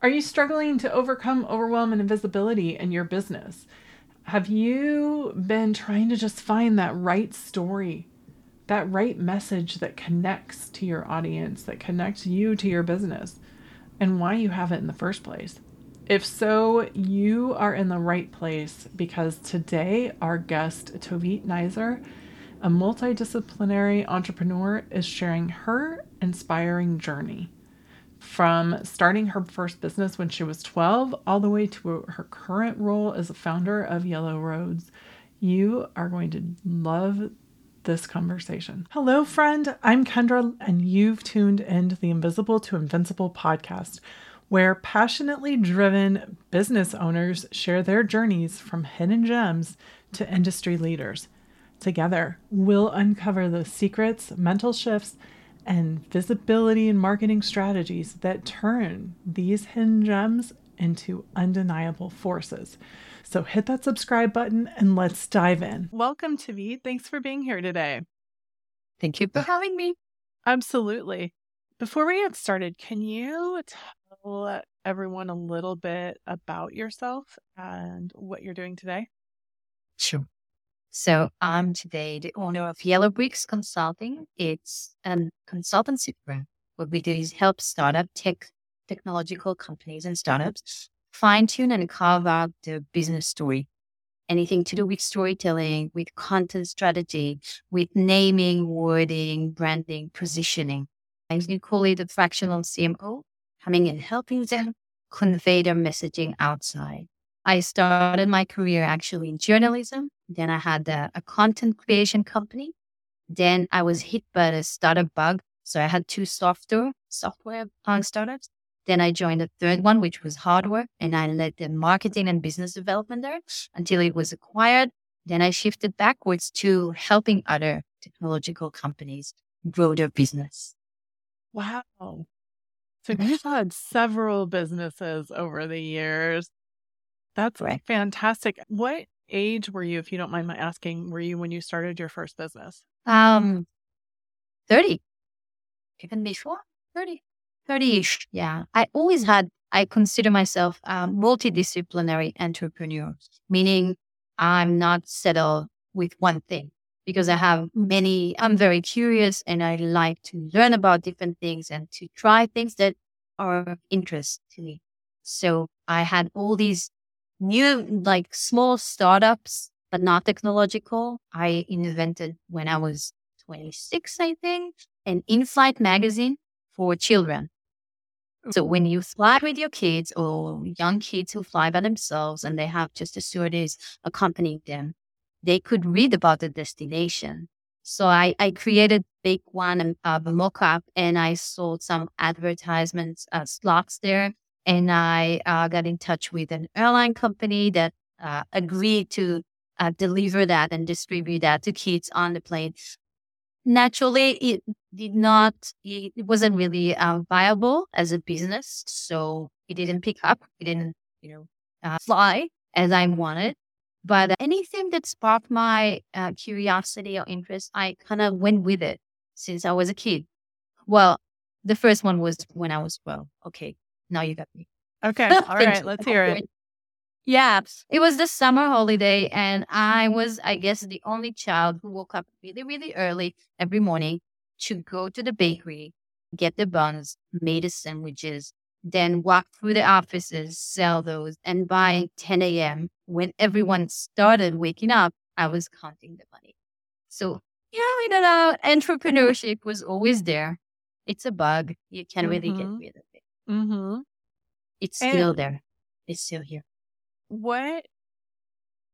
Are you struggling to overcome overwhelm and invisibility in your business? Have you been trying to just find that right story, that right message that connects to your audience, that connects you to your business, and why you have it in the first place? If so, you are in the right place because today our guest, Tovit Neizer, a multidisciplinary entrepreneur, is sharing her inspiring journey from starting her first business when she was 12 all the way to her current role as a founder of Yellow Roads. You are going to love this conversation. Hello, friend. I'm Kendra, and you've tuned into the Invisible to Invincible podcast, where passionately driven business owners share their journeys from hidden gems to industry leaders. Together, we'll uncover the secrets, mental shifts, and visibility and marketing strategies that turn these hidden gems into undeniable forces. So hit that subscribe button and let's dive in. Welcome to me. Thanks for being here today. Thank you for having me. Absolutely. Before we get started, can you tell everyone a little bit about yourself and what you're doing today? Sure. So I'm today the owner of Yellow Bricks Consulting. It's a consultancy firm. What we do is help startup tech technological companies and startups fine tune and carve out the business story. Anything to do with storytelling, with content strategy, with naming, wording, branding, positioning. I can call it a fractional CMO, coming and helping them convey their messaging outside. I started my career actually in journalism. Then I had a, a content creation company. Then I was hit by a startup bug. So I had two software software uh, startups. Then I joined a third one, which was hardware, and I led the marketing and business development there until it was acquired. Then I shifted backwards to helping other technological companies grow their business. Wow. So you've had several businesses over the years. That's right. fantastic. What age were you, if you don't mind my asking, were you when you started your first business? Um, 30. Even before 30, 30-ish. Yeah. I always had, I consider myself a multidisciplinary entrepreneur, meaning I'm not settled with one thing because I have many, I'm very curious and I like to learn about different things and to try things that are of interest to me. So I had all these new, like small startups, but not technological. I invented when I was 26, I think, an in-flight magazine for children. So when you fly with your kids or young kids who fly by themselves and they have just a stewardess accompanying them, they could read about the destination. So I, I created big one, of a mock-up and I sold some advertisements, uh, slots there and I uh, got in touch with an airline company that uh, agreed to uh, deliver that and distribute that to kids on the plane. Naturally, it did not, it wasn't really uh, viable as a business. So it didn't pick up. It didn't, you know, uh, fly as I wanted. But anything that sparked my uh, curiosity or interest, I kind of went with it since I was a kid. Well, the first one was when I was 12. Okay, now you got me. Okay. All right. Let's hear it. Yeah. It was the summer holiday, and I was, I guess, the only child who woke up really, really early every morning to go to the bakery, get the buns, made the sandwiches, then walk through the offices, sell those. And by 10 a.m., when everyone started waking up, I was counting the money. So, yeah, I don't know. Entrepreneurship was always there. It's a bug. You can't really mm-hmm. get rid of it. Mm-hmm. It's and still there. It's still here. What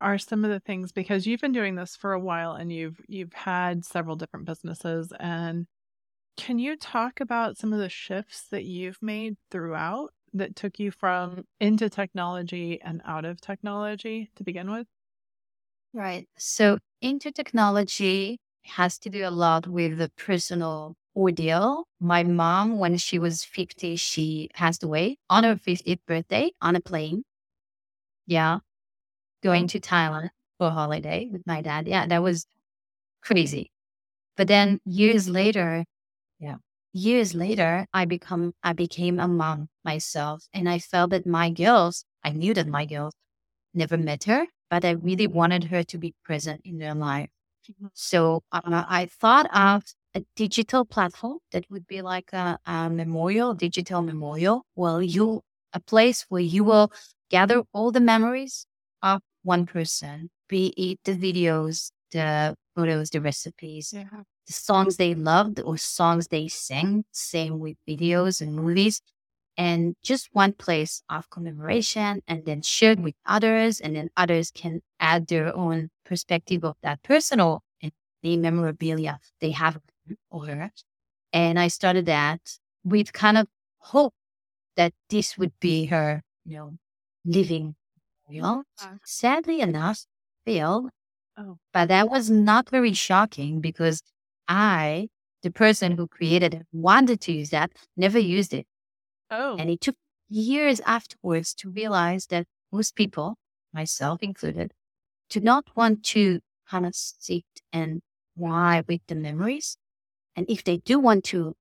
are some of the things because you've been doing this for a while and you've you've had several different businesses and can you talk about some of the shifts that you've made throughout that took you from into technology and out of technology to begin with? Right. So into technology has to do a lot with the personal ordeal. My mom, when she was 50, she passed away on her 50th birthday on a plane. Yeah. Going to Thailand for a holiday with my dad. Yeah, that was crazy. But then years later, yeah, years later, I become I became a mom myself, and I felt that my girls, I knew that my girls never met her, but I really wanted her to be present in their life. Mm-hmm. So uh, I thought of a digital platform that would be like a, a memorial, digital memorial. Well, you a place where you will gather all the memories of one person, be it the videos, the photos, the recipes, yeah. the songs they loved or songs they sang. Same with videos and movies. And just one place of commemoration and then shared with others. And then others can add their own perspective of that personal and the memorabilia they have or. And I started that with kind of hope that this would be her, you know, living real. Sadly enough, failed Oh. But that was not very shocking because I, the person who created it, wanted to use that, never used it. Oh. And it took years afterwards to realize that most people, myself included, do not want to kind of sit and why with the memories. And if they do want to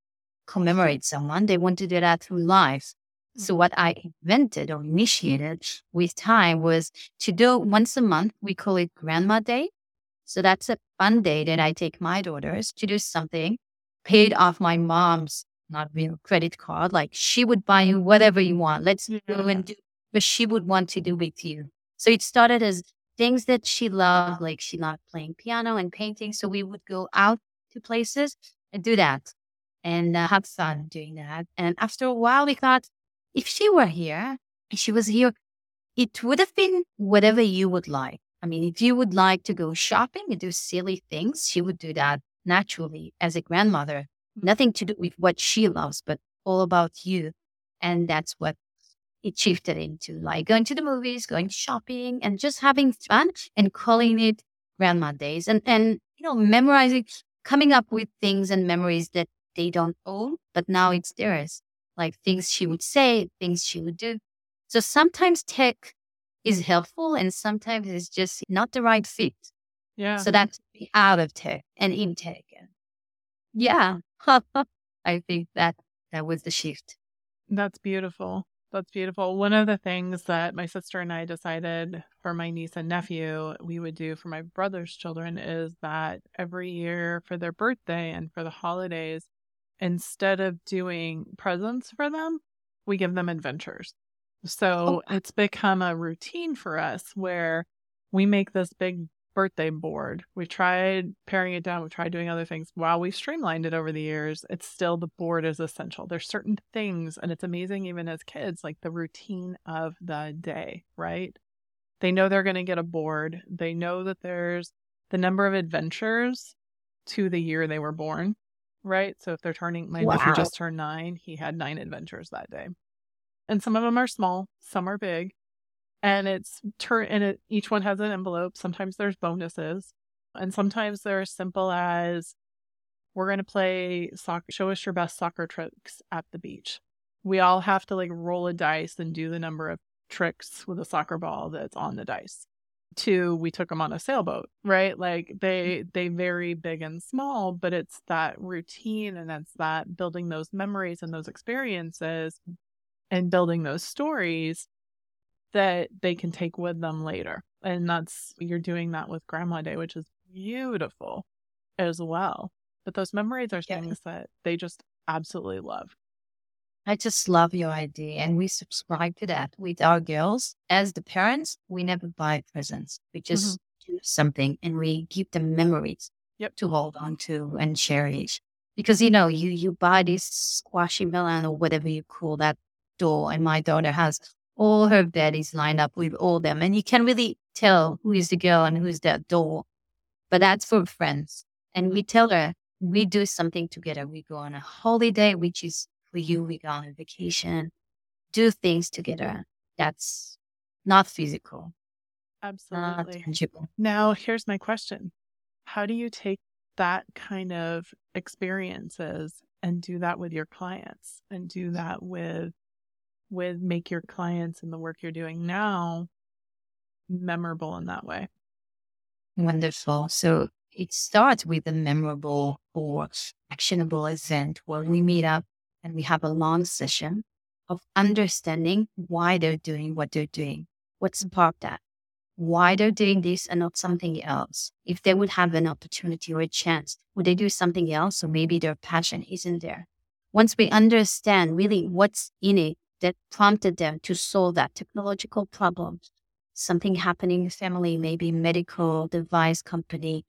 commemorate someone, they want to do that through life. So mm. what I invented or initiated with time was to do once a month. We call it Grandma Day. So that's a fun day that I take my daughters to do something paid mm. off my mom's not real credit card. Like she would buy you whatever you want. Let's go mm-hmm. and do what she would want to do with you. So it started as things that she loved, like she loved playing piano and painting. So we would go out to places do that and uh, have fun doing that. And after a while, we thought, if she were here and she was here, it would have been whatever you would like. I mean, if you would like to go shopping and do silly things, she would do that naturally as a grandmother. Nothing to do with what she loves, but all about you. And that's what it shifted into like going to the movies, going shopping and just having fun and calling it grandma days and, and, you know, memorizing, coming up with things and memories that they don't own, but now it's theirs like things she would say, things she would do. So sometimes tech is helpful and sometimes it's just not the right fit. Yeah. So that's out of tech and in tech. Yeah. I think that that was the shift. That's beautiful. That's beautiful. One of the things that my sister and I decided for my niece and nephew we would do for my brother's children is that every year for their birthday and for the holidays, instead of doing presents for them, we give them adventures. Oh, so oh. it's become a routine for us where we make this big birthday board. We tried paring it down, we tried doing other things. While we've streamlined it over the years, it's still the board is essential. There's certain things, and it's amazing even as kids, like the routine of the day, right? They know they're going to get a board. They know that there's the number of adventures to the year they were born right? So if they're turning, my wow. nephew just turned nine, he had nine adventures that day. And some of them are small, some are big. And it's turn and it each one has an envelope. Sometimes there's bonuses. And sometimes they're as simple as we're gonna play soccer show us your best soccer tricks at the beach. We all have to like roll a dice and do the number of tricks with a soccer ball that's on the dice to we took them on a sailboat right like they they vary big and small but it's that routine and it's that building those memories and those experiences and building those stories that they can take with them later and that's you're doing that with grandma day which is beautiful as well but those memories are yeah. things that they just absolutely love I just love your idea. And we subscribe to that with our girls. As the parents, we never buy presents. We just mm-hmm. do something and we give them memories yep. to hold on to and cherish. Because, you know, you, you buy this squashy melon or whatever you call that doll. And my daughter has all her baddies lined up with all them. And you can really tell who is the girl and who's the doll. But that's for friends. And we tell her we do something together. We go on a holiday, which is for you. We go on a vacation, do things together. That's not physical. Absolutely. Not now, here's my question How do you take that kind of experiences and do that with your clients and do that with with make your clients and the work you're doing now memorable in that way wonderful so it starts with a memorable or actionable event where we meet up and we have a long session of understanding why they're doing what they're doing. What sparked that? Why they're doing this and not something else? If they would have an opportunity or a chance, would they do something else? So maybe their passion isn't there. Once we understand really what's in it that prompted them to solve that technological problem, something happening in the family, maybe medical device company,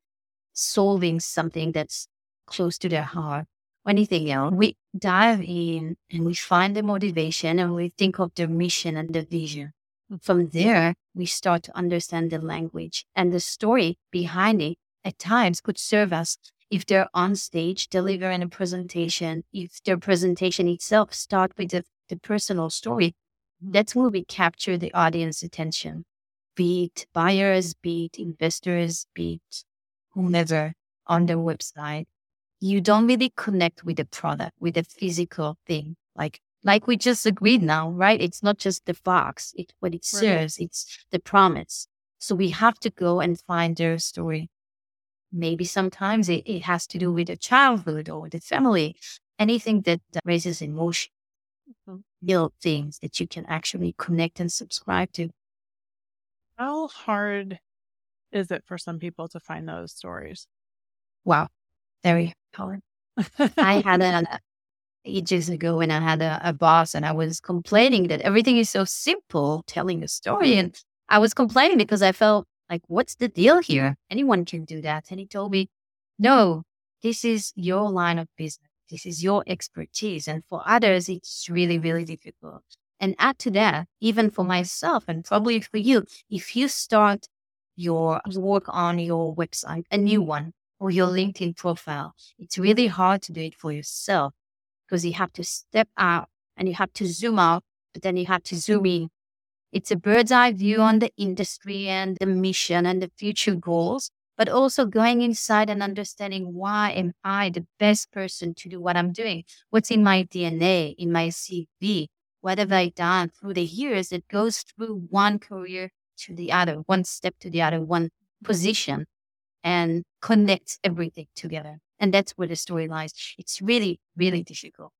solving something that's close to their heart, or anything else. We dive in and we find the motivation and we think of the mission and the vision. From there, we start to understand the language and the story behind it at times could serve us if they're on stage delivering a presentation, if their presentation itself start with the, the personal story, that's where we capture the audience attention, be it buyers, be it investors, be it whomever on the website. You don't really connect with the product, with the physical thing. Like like we just agreed now, right? It's not just the box, it's what it serves, right. it's the promise. So we have to go and find their story. Maybe sometimes it, it has to do with the childhood or the family, anything that raises emotion, mm-hmm. Mm-hmm. real things that you can actually connect and subscribe to. How hard is it for some people to find those stories? Wow, very hard. I had a, ages ago when I had a, a, boss and I was complaining that everything is so simple telling a story. And I was complaining because I felt like, what's the deal here? Anyone can do that. And he told me, no, this is your line of business. This is your expertise. And for others, it's really, really difficult. And add to that, even for myself and probably for you, if you start your work on your website, a new mm. one, or your LinkedIn profile, it's really hard to do it for yourself because you have to step out and you have to zoom out, but then you have to zoom mm. in. It's a bird's eye view on the industry and the mission and the future goals, but also going inside and understanding why am I the best person to do what I'm doing? What's in my DNA, in my CV? What have I done through the years? It goes through one career to the other, one step to the other, one position, and connects everything together. And that's where the story lies. It's really, really difficult.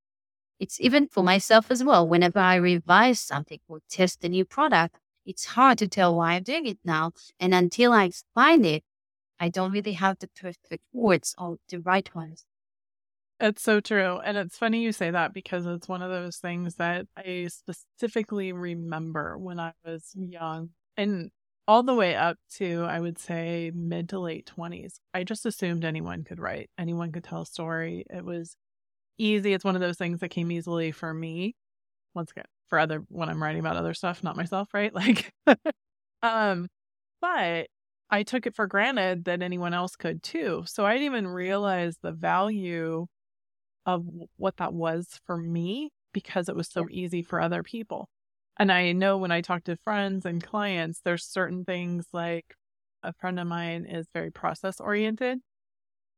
It's even for myself as well. Whenever I revise something or test a new product, it's hard to tell why I'm doing it now. And until I find it, I don't really have the perfect words or the right ones. It's so true. And it's funny you say that because it's one of those things that I specifically remember when I was young. And all the way up to I would say mid to late 20s. I just assumed anyone could write, anyone could tell a story. It was easy. It's one of those things that came easily for me. Once again, for other when I'm writing about other stuff, not myself, right? Like um but I took it for granted that anyone else could too. So I didn't even realize the value of what that was for me because it was so easy for other people. And I know when I talk to friends and clients, there's certain things like a friend of mine is very process oriented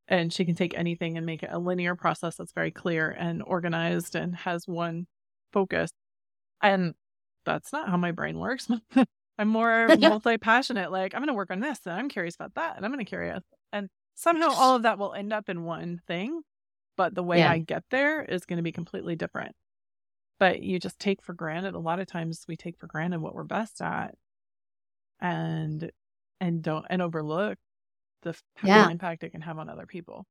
and she can take anything and make it a linear process that's very clear and organized and has one focus. And that's not how my brain works. I'm more multi passionate. Like, I'm going to work on this and I'm curious about that and I'm going to curious. And somehow all of that will end up in one thing. But the way yeah. I get there is going to be completely different but you just take for granted a lot of times we take for granted what we're best at and and don't and overlook the yeah. impact it can have on other people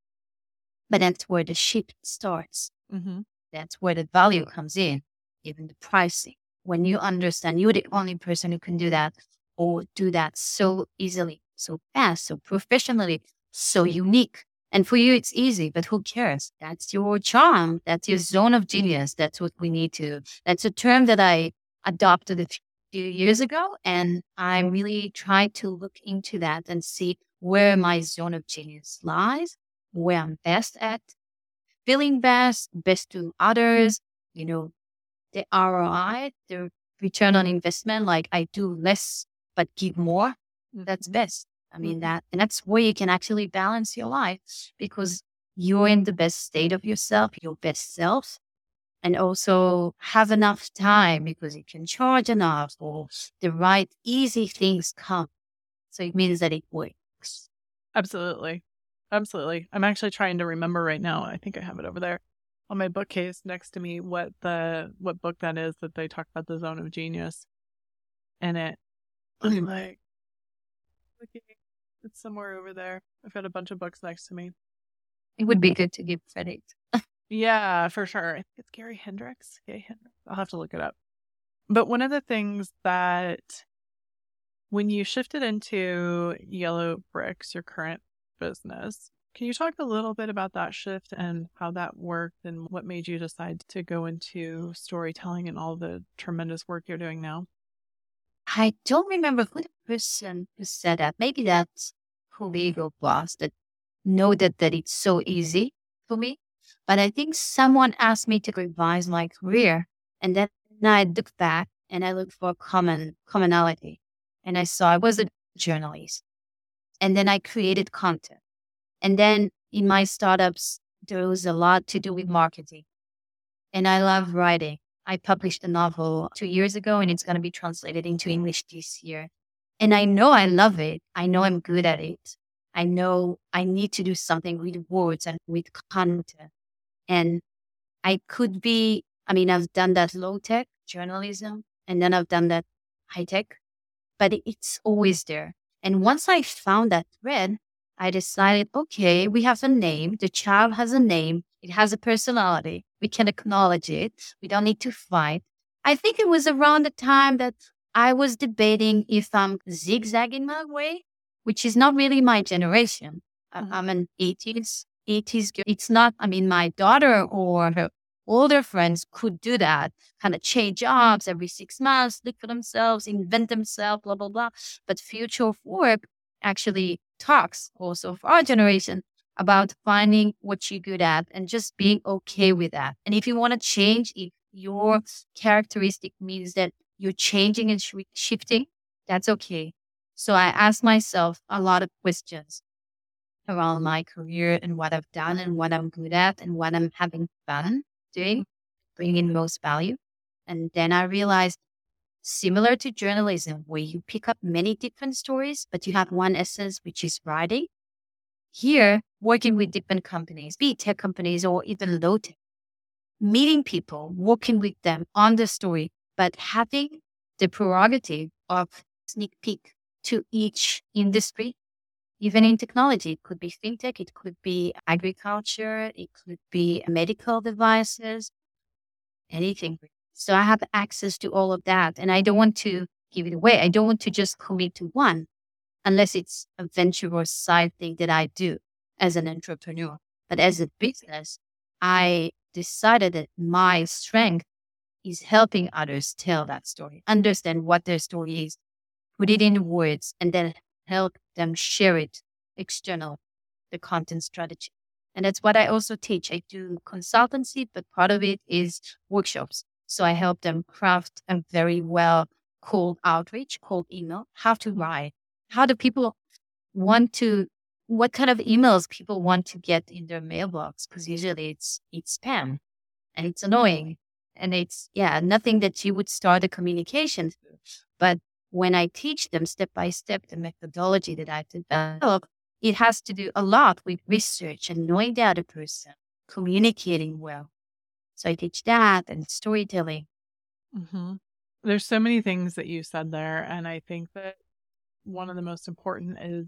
but that's where the shift starts mm-hmm. that's where the value comes in even the pricing when you understand you're the only person who can do that or do that so easily so fast so professionally so mm. unique and for you, it's easy, but who cares? That's your charm. That's your zone of genius. That's what we need to. That's a term that I adopted a few years ago. And I really try to look into that and see where my zone of genius lies, where I'm best at, feeling best, best to others, you know, the ROI, the return on investment, like I do less, but give more. That's mm-hmm. best. I mean, mm-hmm. that, and that's where you can actually balance your life because you're in the best state of yourself, your best self, and also have enough time because you can charge enough or the right easy things come. So it means that it works. Absolutely. Absolutely. I'm actually trying to remember right now. I think I have it over there on my bookcase next to me what the what book that is that they talk about the zone of genius in it. I'm like it's somewhere over there. I've got a bunch of books next to me. It would be good to give credit. yeah, for sure. I think it's Gary Hendricks. Gary Hendricks. I'll have to look it up. But one of the things that when you shifted into Yellow Bricks, your current business, can you talk a little bit about that shift and how that worked and what made you decide to go into storytelling and all the tremendous work you're doing now? I don't remember who the person who said that. Maybe that's who legal boss that that, that it's so easy for me. But I think someone asked me to revise my career. And then I looked back and I looked for common commonality. And I saw I was a journalist. And then I created content. And then in my startups, there was a lot to do with marketing. And I love writing. I published a novel two years ago and it's going to be translated into English this year. And I know I love it. I know I'm good at it. I know I need to do something with words and with content. And I could be, I mean, I've done that low tech journalism and then I've done that high tech, but it's always there. And once I found that thread, I decided, okay, we have a name. The child has a name. It has a personality. We can acknowledge it. We don't need to fight. I think it was around the time that I was debating if I'm zigzagging my way, which is not really my generation. Mm-hmm. I'm an 80s, 80s girl. It's not, I mean, my daughter or her older friends could do that, kind of change jobs every six months, look for themselves, invent themselves, blah, blah, blah. But future of work actually talks also for our generation about finding what you're good at and just being okay with that. And if you want to change, if your characteristic means that you're changing and sh- shifting, that's okay. So I ask myself a lot of questions around my career and what I've done and what I'm good at and what I'm having fun doing, bringing most value. And then I realized similar to journalism, where you pick up many different stories, but you have one essence, which is writing. Here, working with different companies, be it tech companies or even low tech, meeting people, working with them on the story, but having the prerogative of sneak peek to each industry, even in technology. It could be fintech, it could be agriculture, it could be medical devices, anything so I have access to all of that. And I don't want to give it away. I don't want to just commit to one unless it's a venture or side thing that I do as an entrepreneur. But as a business, I decided that my strength is helping others tell that story, understand what their story is, put it in words, and then help them share it external, the content strategy. And that's what I also teach. I do consultancy, but part of it is workshops. So I help them craft a very well cold outreach, cold email, how to write, how do people want to, what kind of emails people want to get in their mailbox? Because usually it's, it's spam and it's annoying. And it's, yeah, nothing that you would start a communication. But when I teach them step by step the methodology that I develop, it has to do a lot with research and knowing the other person, communicating well, so I teach that and storytelling. Mm-hmm. There's so many things that you said there. And I think that one of the most important is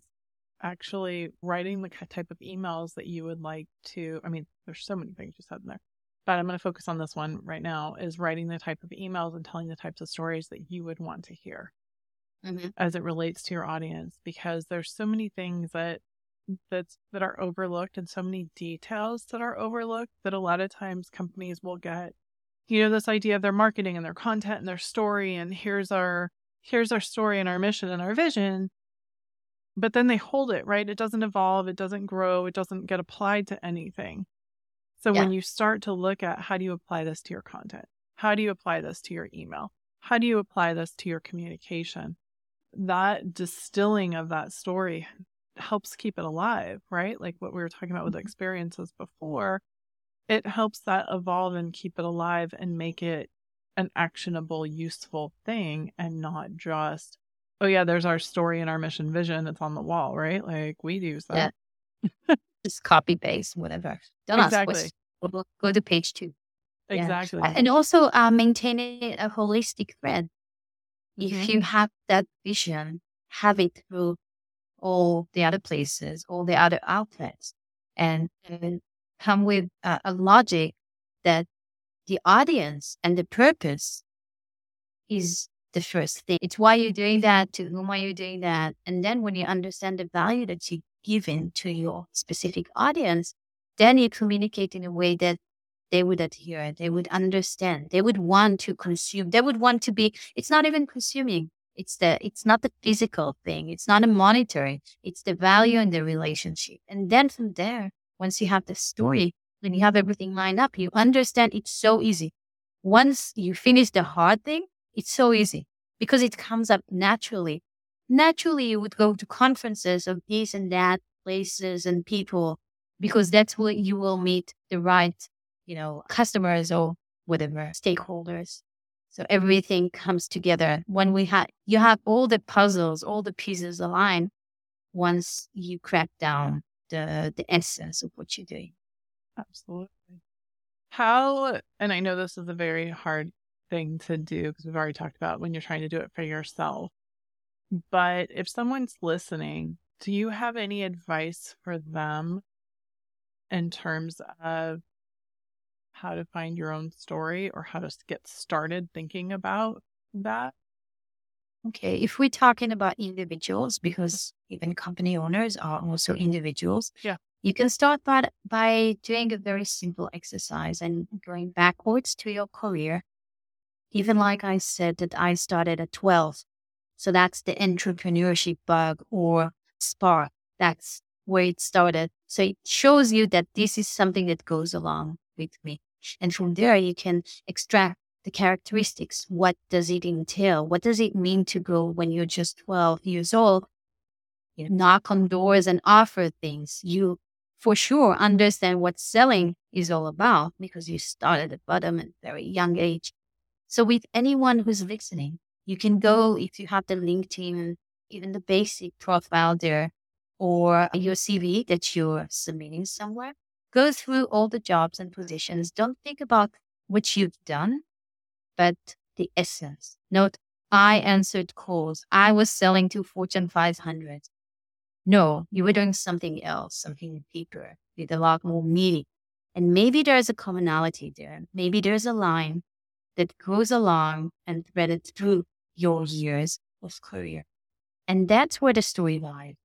actually writing the type of emails that you would like to. I mean, there's so many things you said in there, but I'm going to focus on this one right now is writing the type of emails and telling the types of stories that you would want to hear mm-hmm. as it relates to your audience, because there's so many things that that's that are overlooked and so many details that are overlooked that a lot of times companies will get you know this idea of their marketing and their content and their story and here's our here's our story and our mission and our vision. But then they hold it right? It doesn't evolve it doesn't grow it doesn't get applied to anything. So yeah. when you start to look at how do you apply this to your content? How do you apply this to your email? How do you apply this to your communication? That distilling of that story helps keep it alive, right? Like what we were talking about with mm-hmm. experiences before. It helps that evolve and keep it alive and make it an actionable, useful thing and not just, oh, yeah, there's our story and our mission vision. It's on the wall, right? Like we use that. Yeah. just copy paste whatever. Don't exactly. ask questions. Go to page two. Exactly. Yeah. And also uh, maintaining a holistic thread. Mm-hmm. If you have that vision, have it through all the other places, all the other outlets, and, and come with a, a logic that the audience and the purpose is the first thing. It's why you're doing that, to whom are you doing that. And then when you understand the value that you're giving to your specific audience, then you communicate in a way that they would adhere, they would understand, they would want to consume, they would want to be, it's not even consuming. It's the, it's not the physical thing. It's not a monetary. It's the value in the relationship. And then from there, once you have the story, when you have everything lined up, you understand it's so easy. Once you finish the hard thing, it's so easy because it comes up naturally. Naturally, you would go to conferences of this and that places and people because that's where you will meet the right, you know, customers or whatever stakeholders. So everything comes together when we have, you have all the puzzles, all the pieces aligned once you crack down the, the essence of what you're doing. Absolutely. How, and I know this is a very hard thing to do because we've already talked about when you're trying to do it for yourself. But if someone's listening, do you have any advice for them in terms of how to find your own story or how to get started thinking about that? Okay, if we're talking about individuals, because even company owners are also individuals, yeah, you can start by, by doing a very simple exercise and going backwards to your career. Even like I said that I started at 12. So that's the entrepreneurship bug or spark. That's where it started. So it shows you that this is something that goes along with me. And from there, you can extract the characteristics. What does it entail? What does it mean to go when you're just 12 years old? You knock on doors and offer things. You for sure understand what selling is all about because you start at the bottom at a very young age. So with anyone who's listening, you can go if you have the LinkedIn, even the basic profile there, or your CV that you're submitting somewhere. Go through all the jobs and positions. Don't think about what you've done, but the essence. Note, I answered calls. I was selling to Fortune 500. No, you were doing something else, something deeper with a lot more meaning. And maybe there's a commonality there. Maybe there's a line that goes along and threaded through your years of career. And that's where the story lies.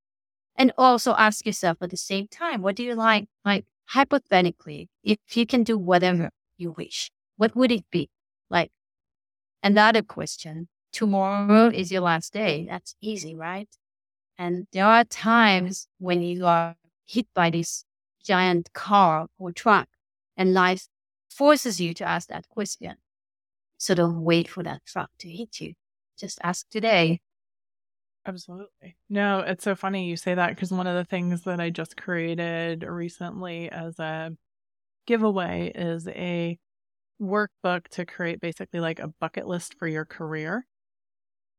And also ask yourself at the same time, what do you like? Like hypothetically, if you can do whatever you wish, what would it be? Like another question. Tomorrow is your last day. That's easy, right? And there are times when you are hit by this giant car or truck and life forces you to ask that question. So don't wait for that truck to hit you. Just ask today, Absolutely. No, it's so funny you say that because one of the things that I just created recently as a giveaway is a workbook to create basically like a bucket list for your career.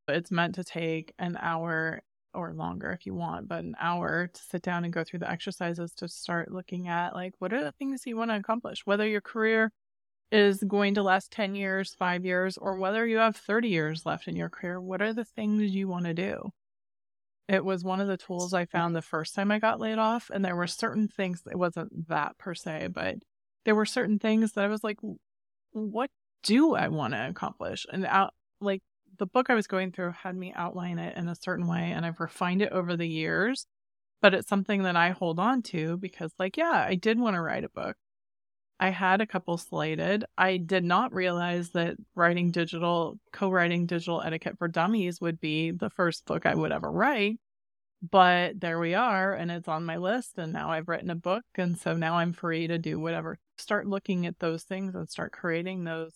It's meant to take an hour or longer if you want, but an hour to sit down and go through the exercises to start looking at like what are the things you want to accomplish, whether your career is going to last 10 years, five years, or whether you have 30 years left in your career, what are the things you want to do? It was one of the tools I mm. found the first time I got laid off. And there were certain things, it wasn't that per se, but there were certain things that I was like, what do I want to accomplish? And out, like the book I was going through had me outline it in a certain way, and I've refined it over the years. But it's something that I hold on to because, like, yeah, I did want to write a book. I had a couple slated. I did not realize that writing digital, co writing digital etiquette for dummies would be the first book I would ever write. But there we are, and it's on my list. And now I've written a book. And so now I'm free to do whatever. Start looking at those things and start creating those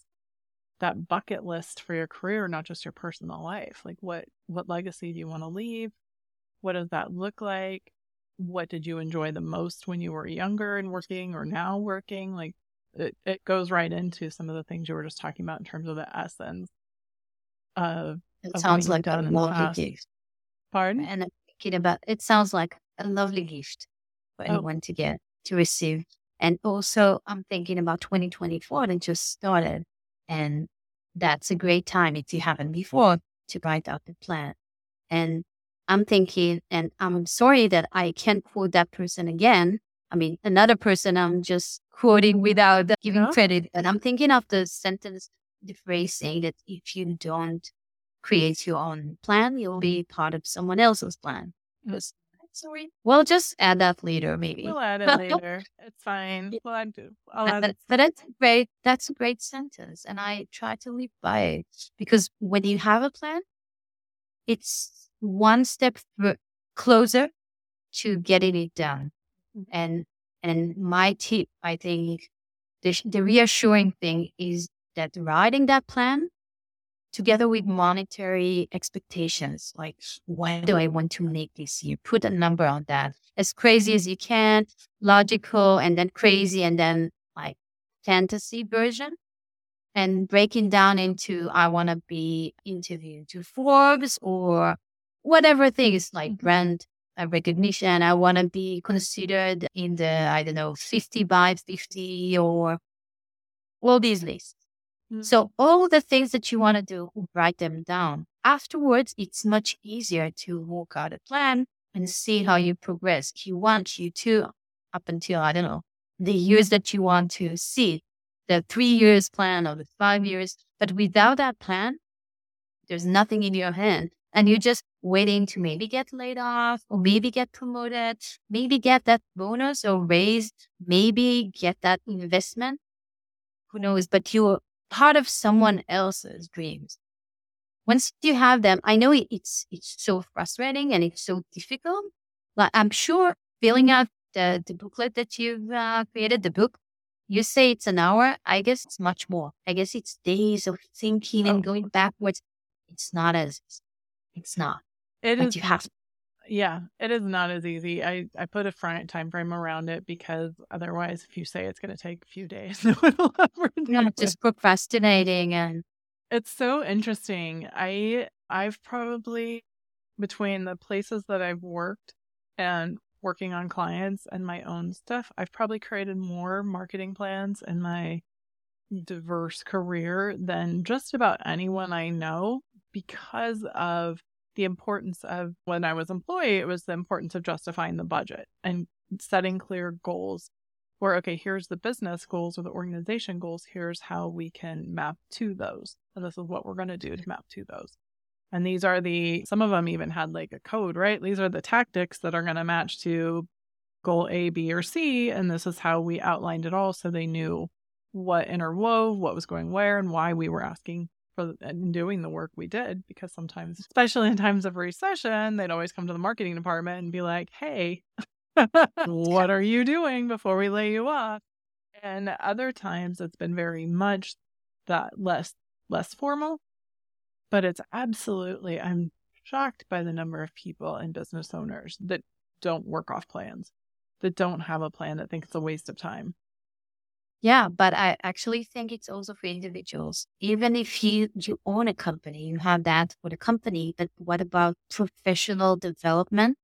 that bucket list for your career, not just your personal life. Like what what legacy do you want to leave? What does that look like? What did you enjoy the most when you were younger and working or now working? Like it, it goes right into some of the things you were just talking about in terms of the essence of it of sounds like a lovely gift. Pardon? And I'm thinking about it sounds like a lovely gift. for oh. anyone to get to receive. And also, I'm thinking about 2024 that just started, and that's a great time if you haven't before to write out the plan. And I'm thinking, and I'm sorry that I can't quote that person again. I mean, another person I'm just quoting without giving credit. And I'm thinking of the sentence, the phrase saying that if you don't create your own plan, you'll be part of someone else's plan. Mm. Was, sorry. Well, just add that later, maybe. We'll add it later. It's fine. Well, I do. I'll add it. But that's great. That's a great sentence. And I try to live by it because when you have a plan, it's one step closer to getting it done. Mm-hmm. And and my tip, I think, the, the reassuring thing is that writing that plan together with monetary expectations, like when do I want to make this year? Put a number on that, as crazy as you can, logical, and then crazy, and then like fantasy version and breaking down into I want to be interviewed to Forbes or whatever things like mm-hmm. brand uh, recognition. I want to be considered in the, I don't know, 50 by 50 or all these lists. Mm-hmm. So all the things that you want to do, write them down. Afterwards, it's much easier to work out a plan and see how you progress. You want you to, up until, I don't know, the years that you want to see the three years plan or the five years. But without that plan, there's nothing in your hand. And you're just waiting to maybe get laid off or maybe get promoted, maybe get that bonus or raise, maybe get that investment. Who knows? But you're part of someone else's dreams. Once you have them, I know it's it's so frustrating and it's so difficult. But I'm sure filling out the, the booklet that you've uh, created, the book, you say it's an hour. I guess it's much more. I guess it's days of thinking oh. and going backwards. It's not as, it's not. It is, You have to. Yeah, it is not as easy. I, I put a front time frame around it because otherwise, if you say it's going to take a few days, it'll just procrastinating and. It's so interesting. I I've probably between the places that I've worked and working on clients and my own stuff, I've probably created more marketing plans in my diverse career than just about anyone I know because of the importance of when I was employee, it was the importance of justifying the budget and setting clear goals where, okay, here's the business goals or the organization goals. Here's how we can map to those. And this is what we're going to do to map to those. And these are the, some of them even had like a code, right? These are the tactics that are going to match to goal A, B, or C. And this is how we outlined it all. So they knew what interwove, what was going where, and why we were asking for and doing the work we did. Because sometimes, especially in times of recession, they'd always come to the marketing department and be like, hey, what are you doing before we lay you off? And other times it's been very much that less less formal but it's absolutely, I'm shocked by the number of people and business owners that don't work off plans, that don't have a plan, that think it's a waste of time. Yeah, but I actually think it's also for individuals. Even if you, you own a company, you have that for the company, but what about professional development,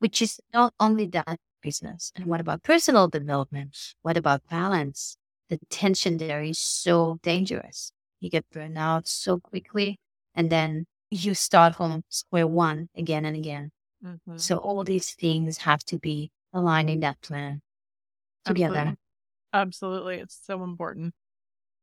which is not only that business? And what about personal development? What about balance? The tension there is so dangerous. You get burned out so quickly and then you start from square one again and again. Mm-hmm. So all these things have to be aligned in that plan together. Absolutely. Absolutely. It's so important.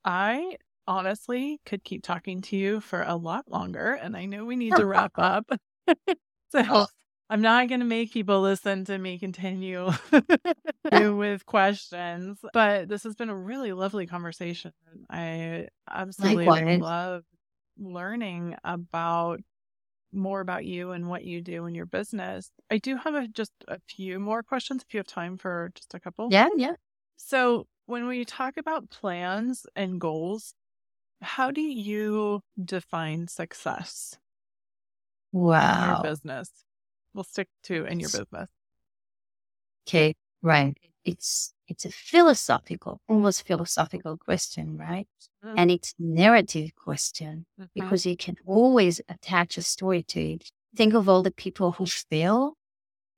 I honestly could keep talking to you for a lot longer, and I know we need to wrap up. so I'm not going to make people listen to me continue with questions, but this has been a really lovely conversation. I absolutely Likewise. love learning about more about you and what you do in your business. I do have a, just a few more questions if you have time for just a couple. Yeah, yeah. So, when we talk about plans and goals, how do you define success? Wow. In your business. We'll stick to in your business. Okay, right it's it's a philosophical, almost philosophical question, right? Mm-hmm. And it's narrative question mm-hmm. because you can always attach a story to it. Think of all the people who fail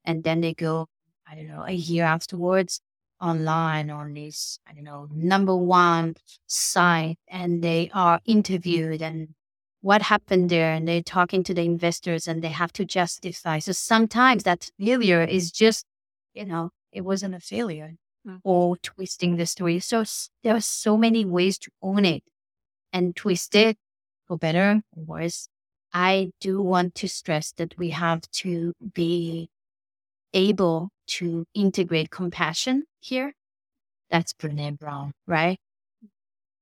and then they go, I don't know, a year afterwards online on this, I don't know, number one site and they are interviewed and what happened there and they're talking to the investors and they have to justify. So sometimes that failure is just, you know, it wasn't a failure. Or twisting the story. So there are so many ways to own it and twist it for better or worse. I do want to stress that we have to be able to integrate compassion here. That's Brene Brown, right?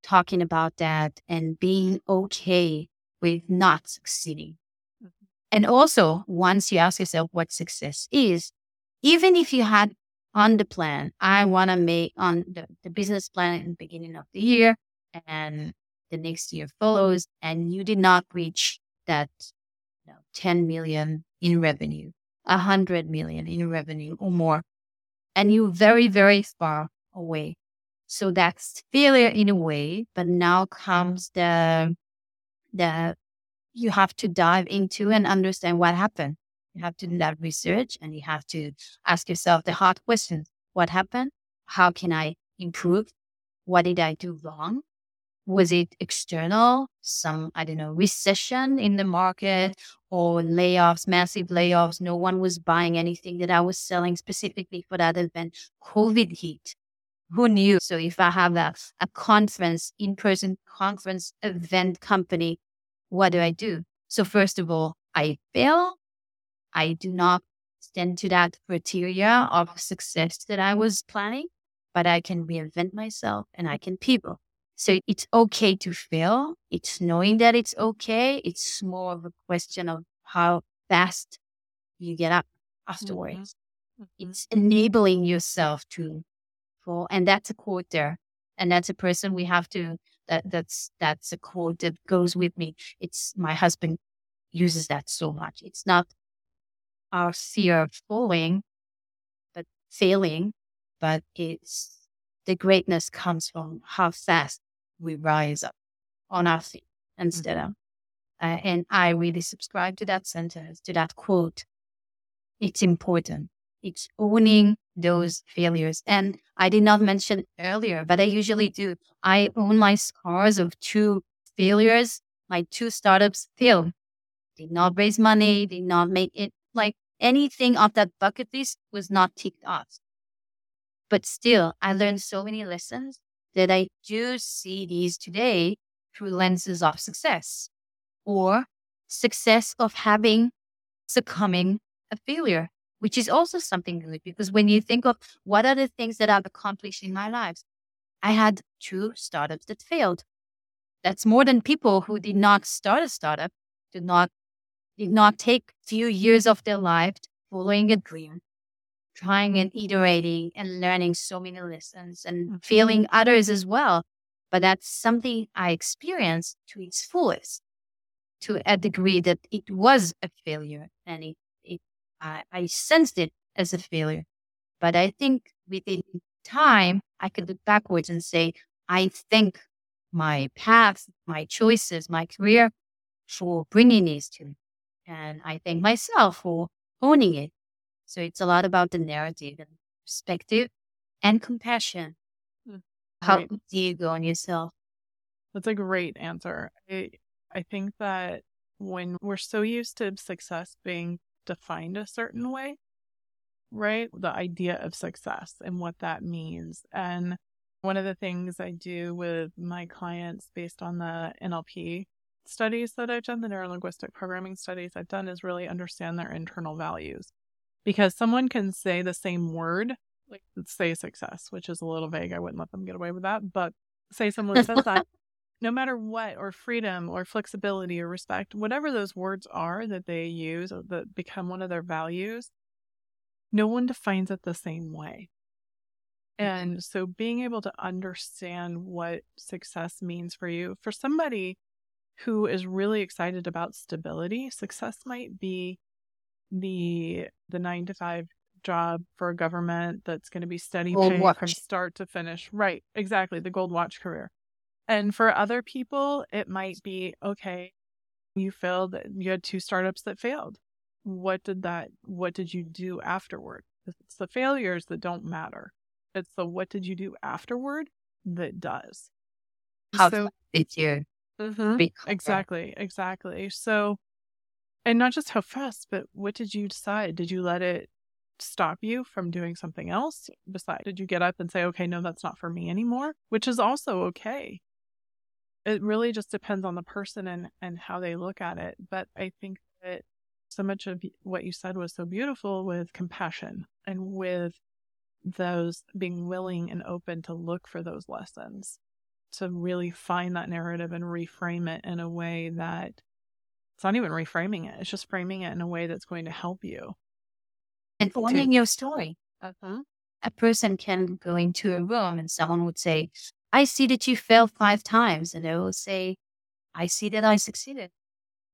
Talking about that and being okay with not succeeding. Mm-hmm. And also, once you ask yourself what success is, even if you had on the plan, I want to make on the, the business plan in the beginning of the year and the next year follows, and you did not reach that you know, 10 million in revenue, 100 million in revenue or more, and you're very, very far away. So that's failure in a way, but now comes the the you have to dive into and understand what happened. You have to do that research and you have to ask yourself the hard questions. What happened? How can I improve? What did I do wrong? Was it external? Some, I don't know, recession in the market or layoffs, massive layoffs. No one was buying anything that I was selling specifically for that event. COVID hit. Who knew? So if I have a, a conference, in-person conference event company what do I do? So first of all, I fail. I do not stand to that criteria of success that I was planning, but I can reinvent myself and I can pivot. So it's okay to fail. It's knowing that it's okay. It's more of a question of how fast you get up afterwards. Mm-hmm. mm-hmm. It's enabling yourself to fall. And that's a quote there. And that's a person we have to that that's that's a quote that goes with me. It's my husband uses that so much. It's not our fear of falling, but failing, but it's the greatness comes from how fast we rise up on our feet instead mm-hmm. of. Uh, and I really subscribe to that sentence, to that quote. It's important. It's owning those failures. And I did not mention earlier, but I usually do. I own my scars of two failures. My two startups failed. Did not raise money, did not make it like anything off that bucket list was not ticked off. But still, I learned so many lessons that I do see these today through lenses of success or success of having succumbing a failure which is also something good because when you think of what are the things that I've accomplished in my life, I had two startups that failed. That's more than people who did not start a startup, did not did not take few years of their life following a dream, trying and iterating and learning so many lessons and mm-hmm. failing others as well. But that's something I experienced to its fullest, to a degree that it was a failure and it I, I sensed it as a failure. But I think within time, I could look backwards and say, I thank my path, my choices, my career for bringing these to me. And I thank myself for owning it. So it's a lot about the narrative and perspective and compassion. Mm, How do you go on yourself? That's a great answer. I, I think that when we're so used to success being defined a certain way, right? The idea of success and what that means. And one of the things I do with my clients based on the NLP studies that I've done, the neuro linguistic programming studies I've done, is really understand their internal values. Because someone can say the same word, like say success, which is a little vague. I wouldn't let them get away with that. But say someone says that, no matter what, or freedom, or flexibility, or respect, whatever those words are that they use that become one of their values, no one defines it the same way. Mm-hmm. And so being able to understand what success means for you, for somebody who is really excited about stability, success might be the the nine to five job for a government that's going to be steady pay from start to finish. Right, exactly, the gold watch career. And for other people, it might be okay, you failed, you had two startups that failed. What did that, what did you do afterward? It's the failures that don't matter. It's the what did you do afterward that does. How so, did you? Mm-hmm, exactly, exactly. So, and not just how fast, but what did you decide? Did you let it stop you from doing something else? Besides, did you get up and say, okay, no, that's not for me anymore? Which is also okay. It really just depends on the person and, and how they look at it. But I think that so much of what you said was so beautiful with compassion and with those being willing and open to look for those lessons, to really find that narrative and reframe it in a way that it's not even reframing it, it's just framing it in a way that's going to help you. And owning your story. Uh-huh. A person can go into a room and someone would say, I see that you failed five times. And they will say, I see that I succeeded.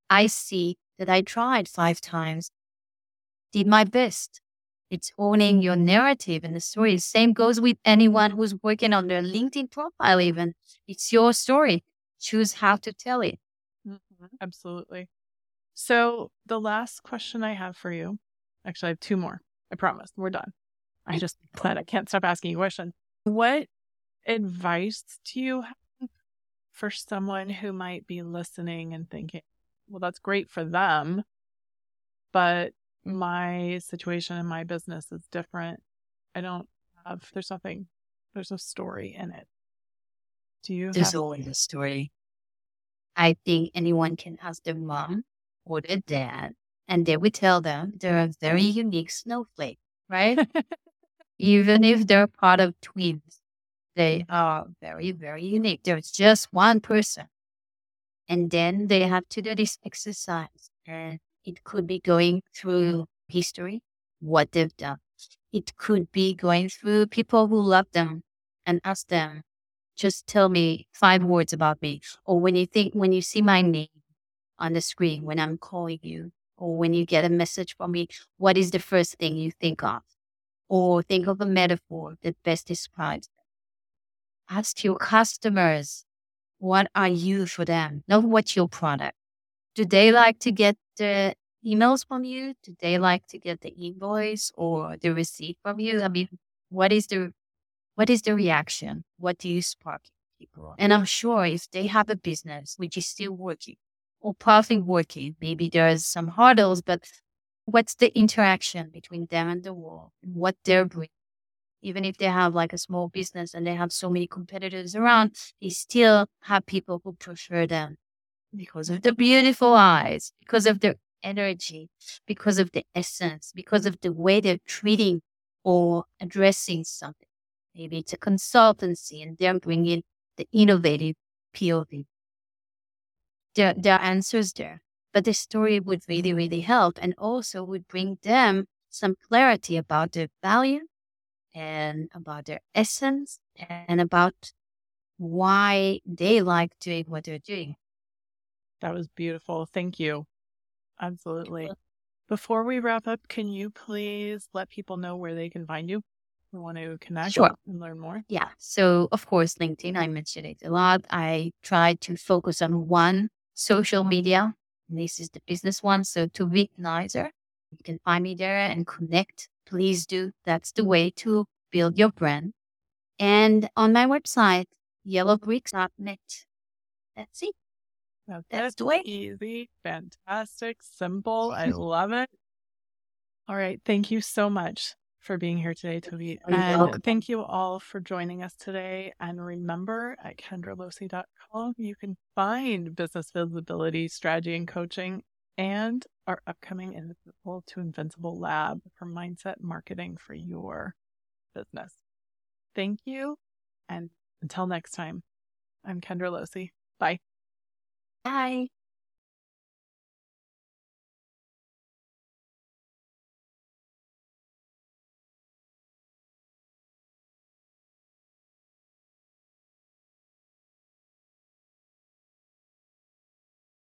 I see that I tried five times, did my best. It's owning your narrative and the story. Same goes with anyone who's working on their LinkedIn profile, even. It's your story. Choose how to tell it. Mm-hmm. Absolutely. So, the last question I have for you actually, I have two more. I promise. We're done. I just glad I can't stop asking you questions. What advice do you have for someone who might be listening and thinking, well, that's great for them, but my situation and my business is different. I don't have, there's nothing, there's no story in it. Do you? There's have- always a story. I think anyone can ask their mom or their dad, and they will tell them they're a very unique snowflake, right? Even if they're part of twins, they are very, very unique. There's just one person. And then they have to do this exercise. And it could be going through history, what they've done. It could be going through people who love them and ask them, just tell me five words about me. Or when you think, when you see my name on the screen, when I'm calling you, or when you get a message from me, what is the first thing you think of? Or think of a metaphor that best describes them. Ask your customers what are you for them? Not what's your product. Do they like to get the emails from you? Do they like to get the invoice or the receipt from you? I mean, what is the what is the reaction? What do you spark people? And I'm sure if they have a business which is still working or partly working, maybe there's some hurdles, but what's the interaction between them and the world and what they're bringing? even if they have like a small business and they have so many competitors around, they still have people who prefer them because of the beautiful eyes, because of their energy, because of the essence, because of the way they're treating or addressing something. Maybe it's a consultancy and they're bringing the innovative POV. There, there are answers there, but the story would really, really help and also would bring them some clarity about their value and about their essence and about why they like doing what they're doing. That was beautiful. Thank you. Absolutely. Before we wrap up, can you please let people know where they can find you? We want to connect sure. and learn more. Yeah. So, of course, LinkedIn, I mentioned it a lot. I try to focus on one social media. This is the business one. So, Tovit Neizer, you can find me there and connect please do. That's the way to build your brand. And on my website, yellowbricks.net. That's it. That's, That's the way. Easy, fantastic, simple. I love it. All right. Thank you so much for being here today, Tovit. And thank you all for joining us today. And remember at kendralosey.com, you can find business visibility, strategy, and coaching and our upcoming Invisible to Invincible Lab for mindset marketing for your business. Thank you. And until next time, I'm Kendra Losey. Bye. Bye.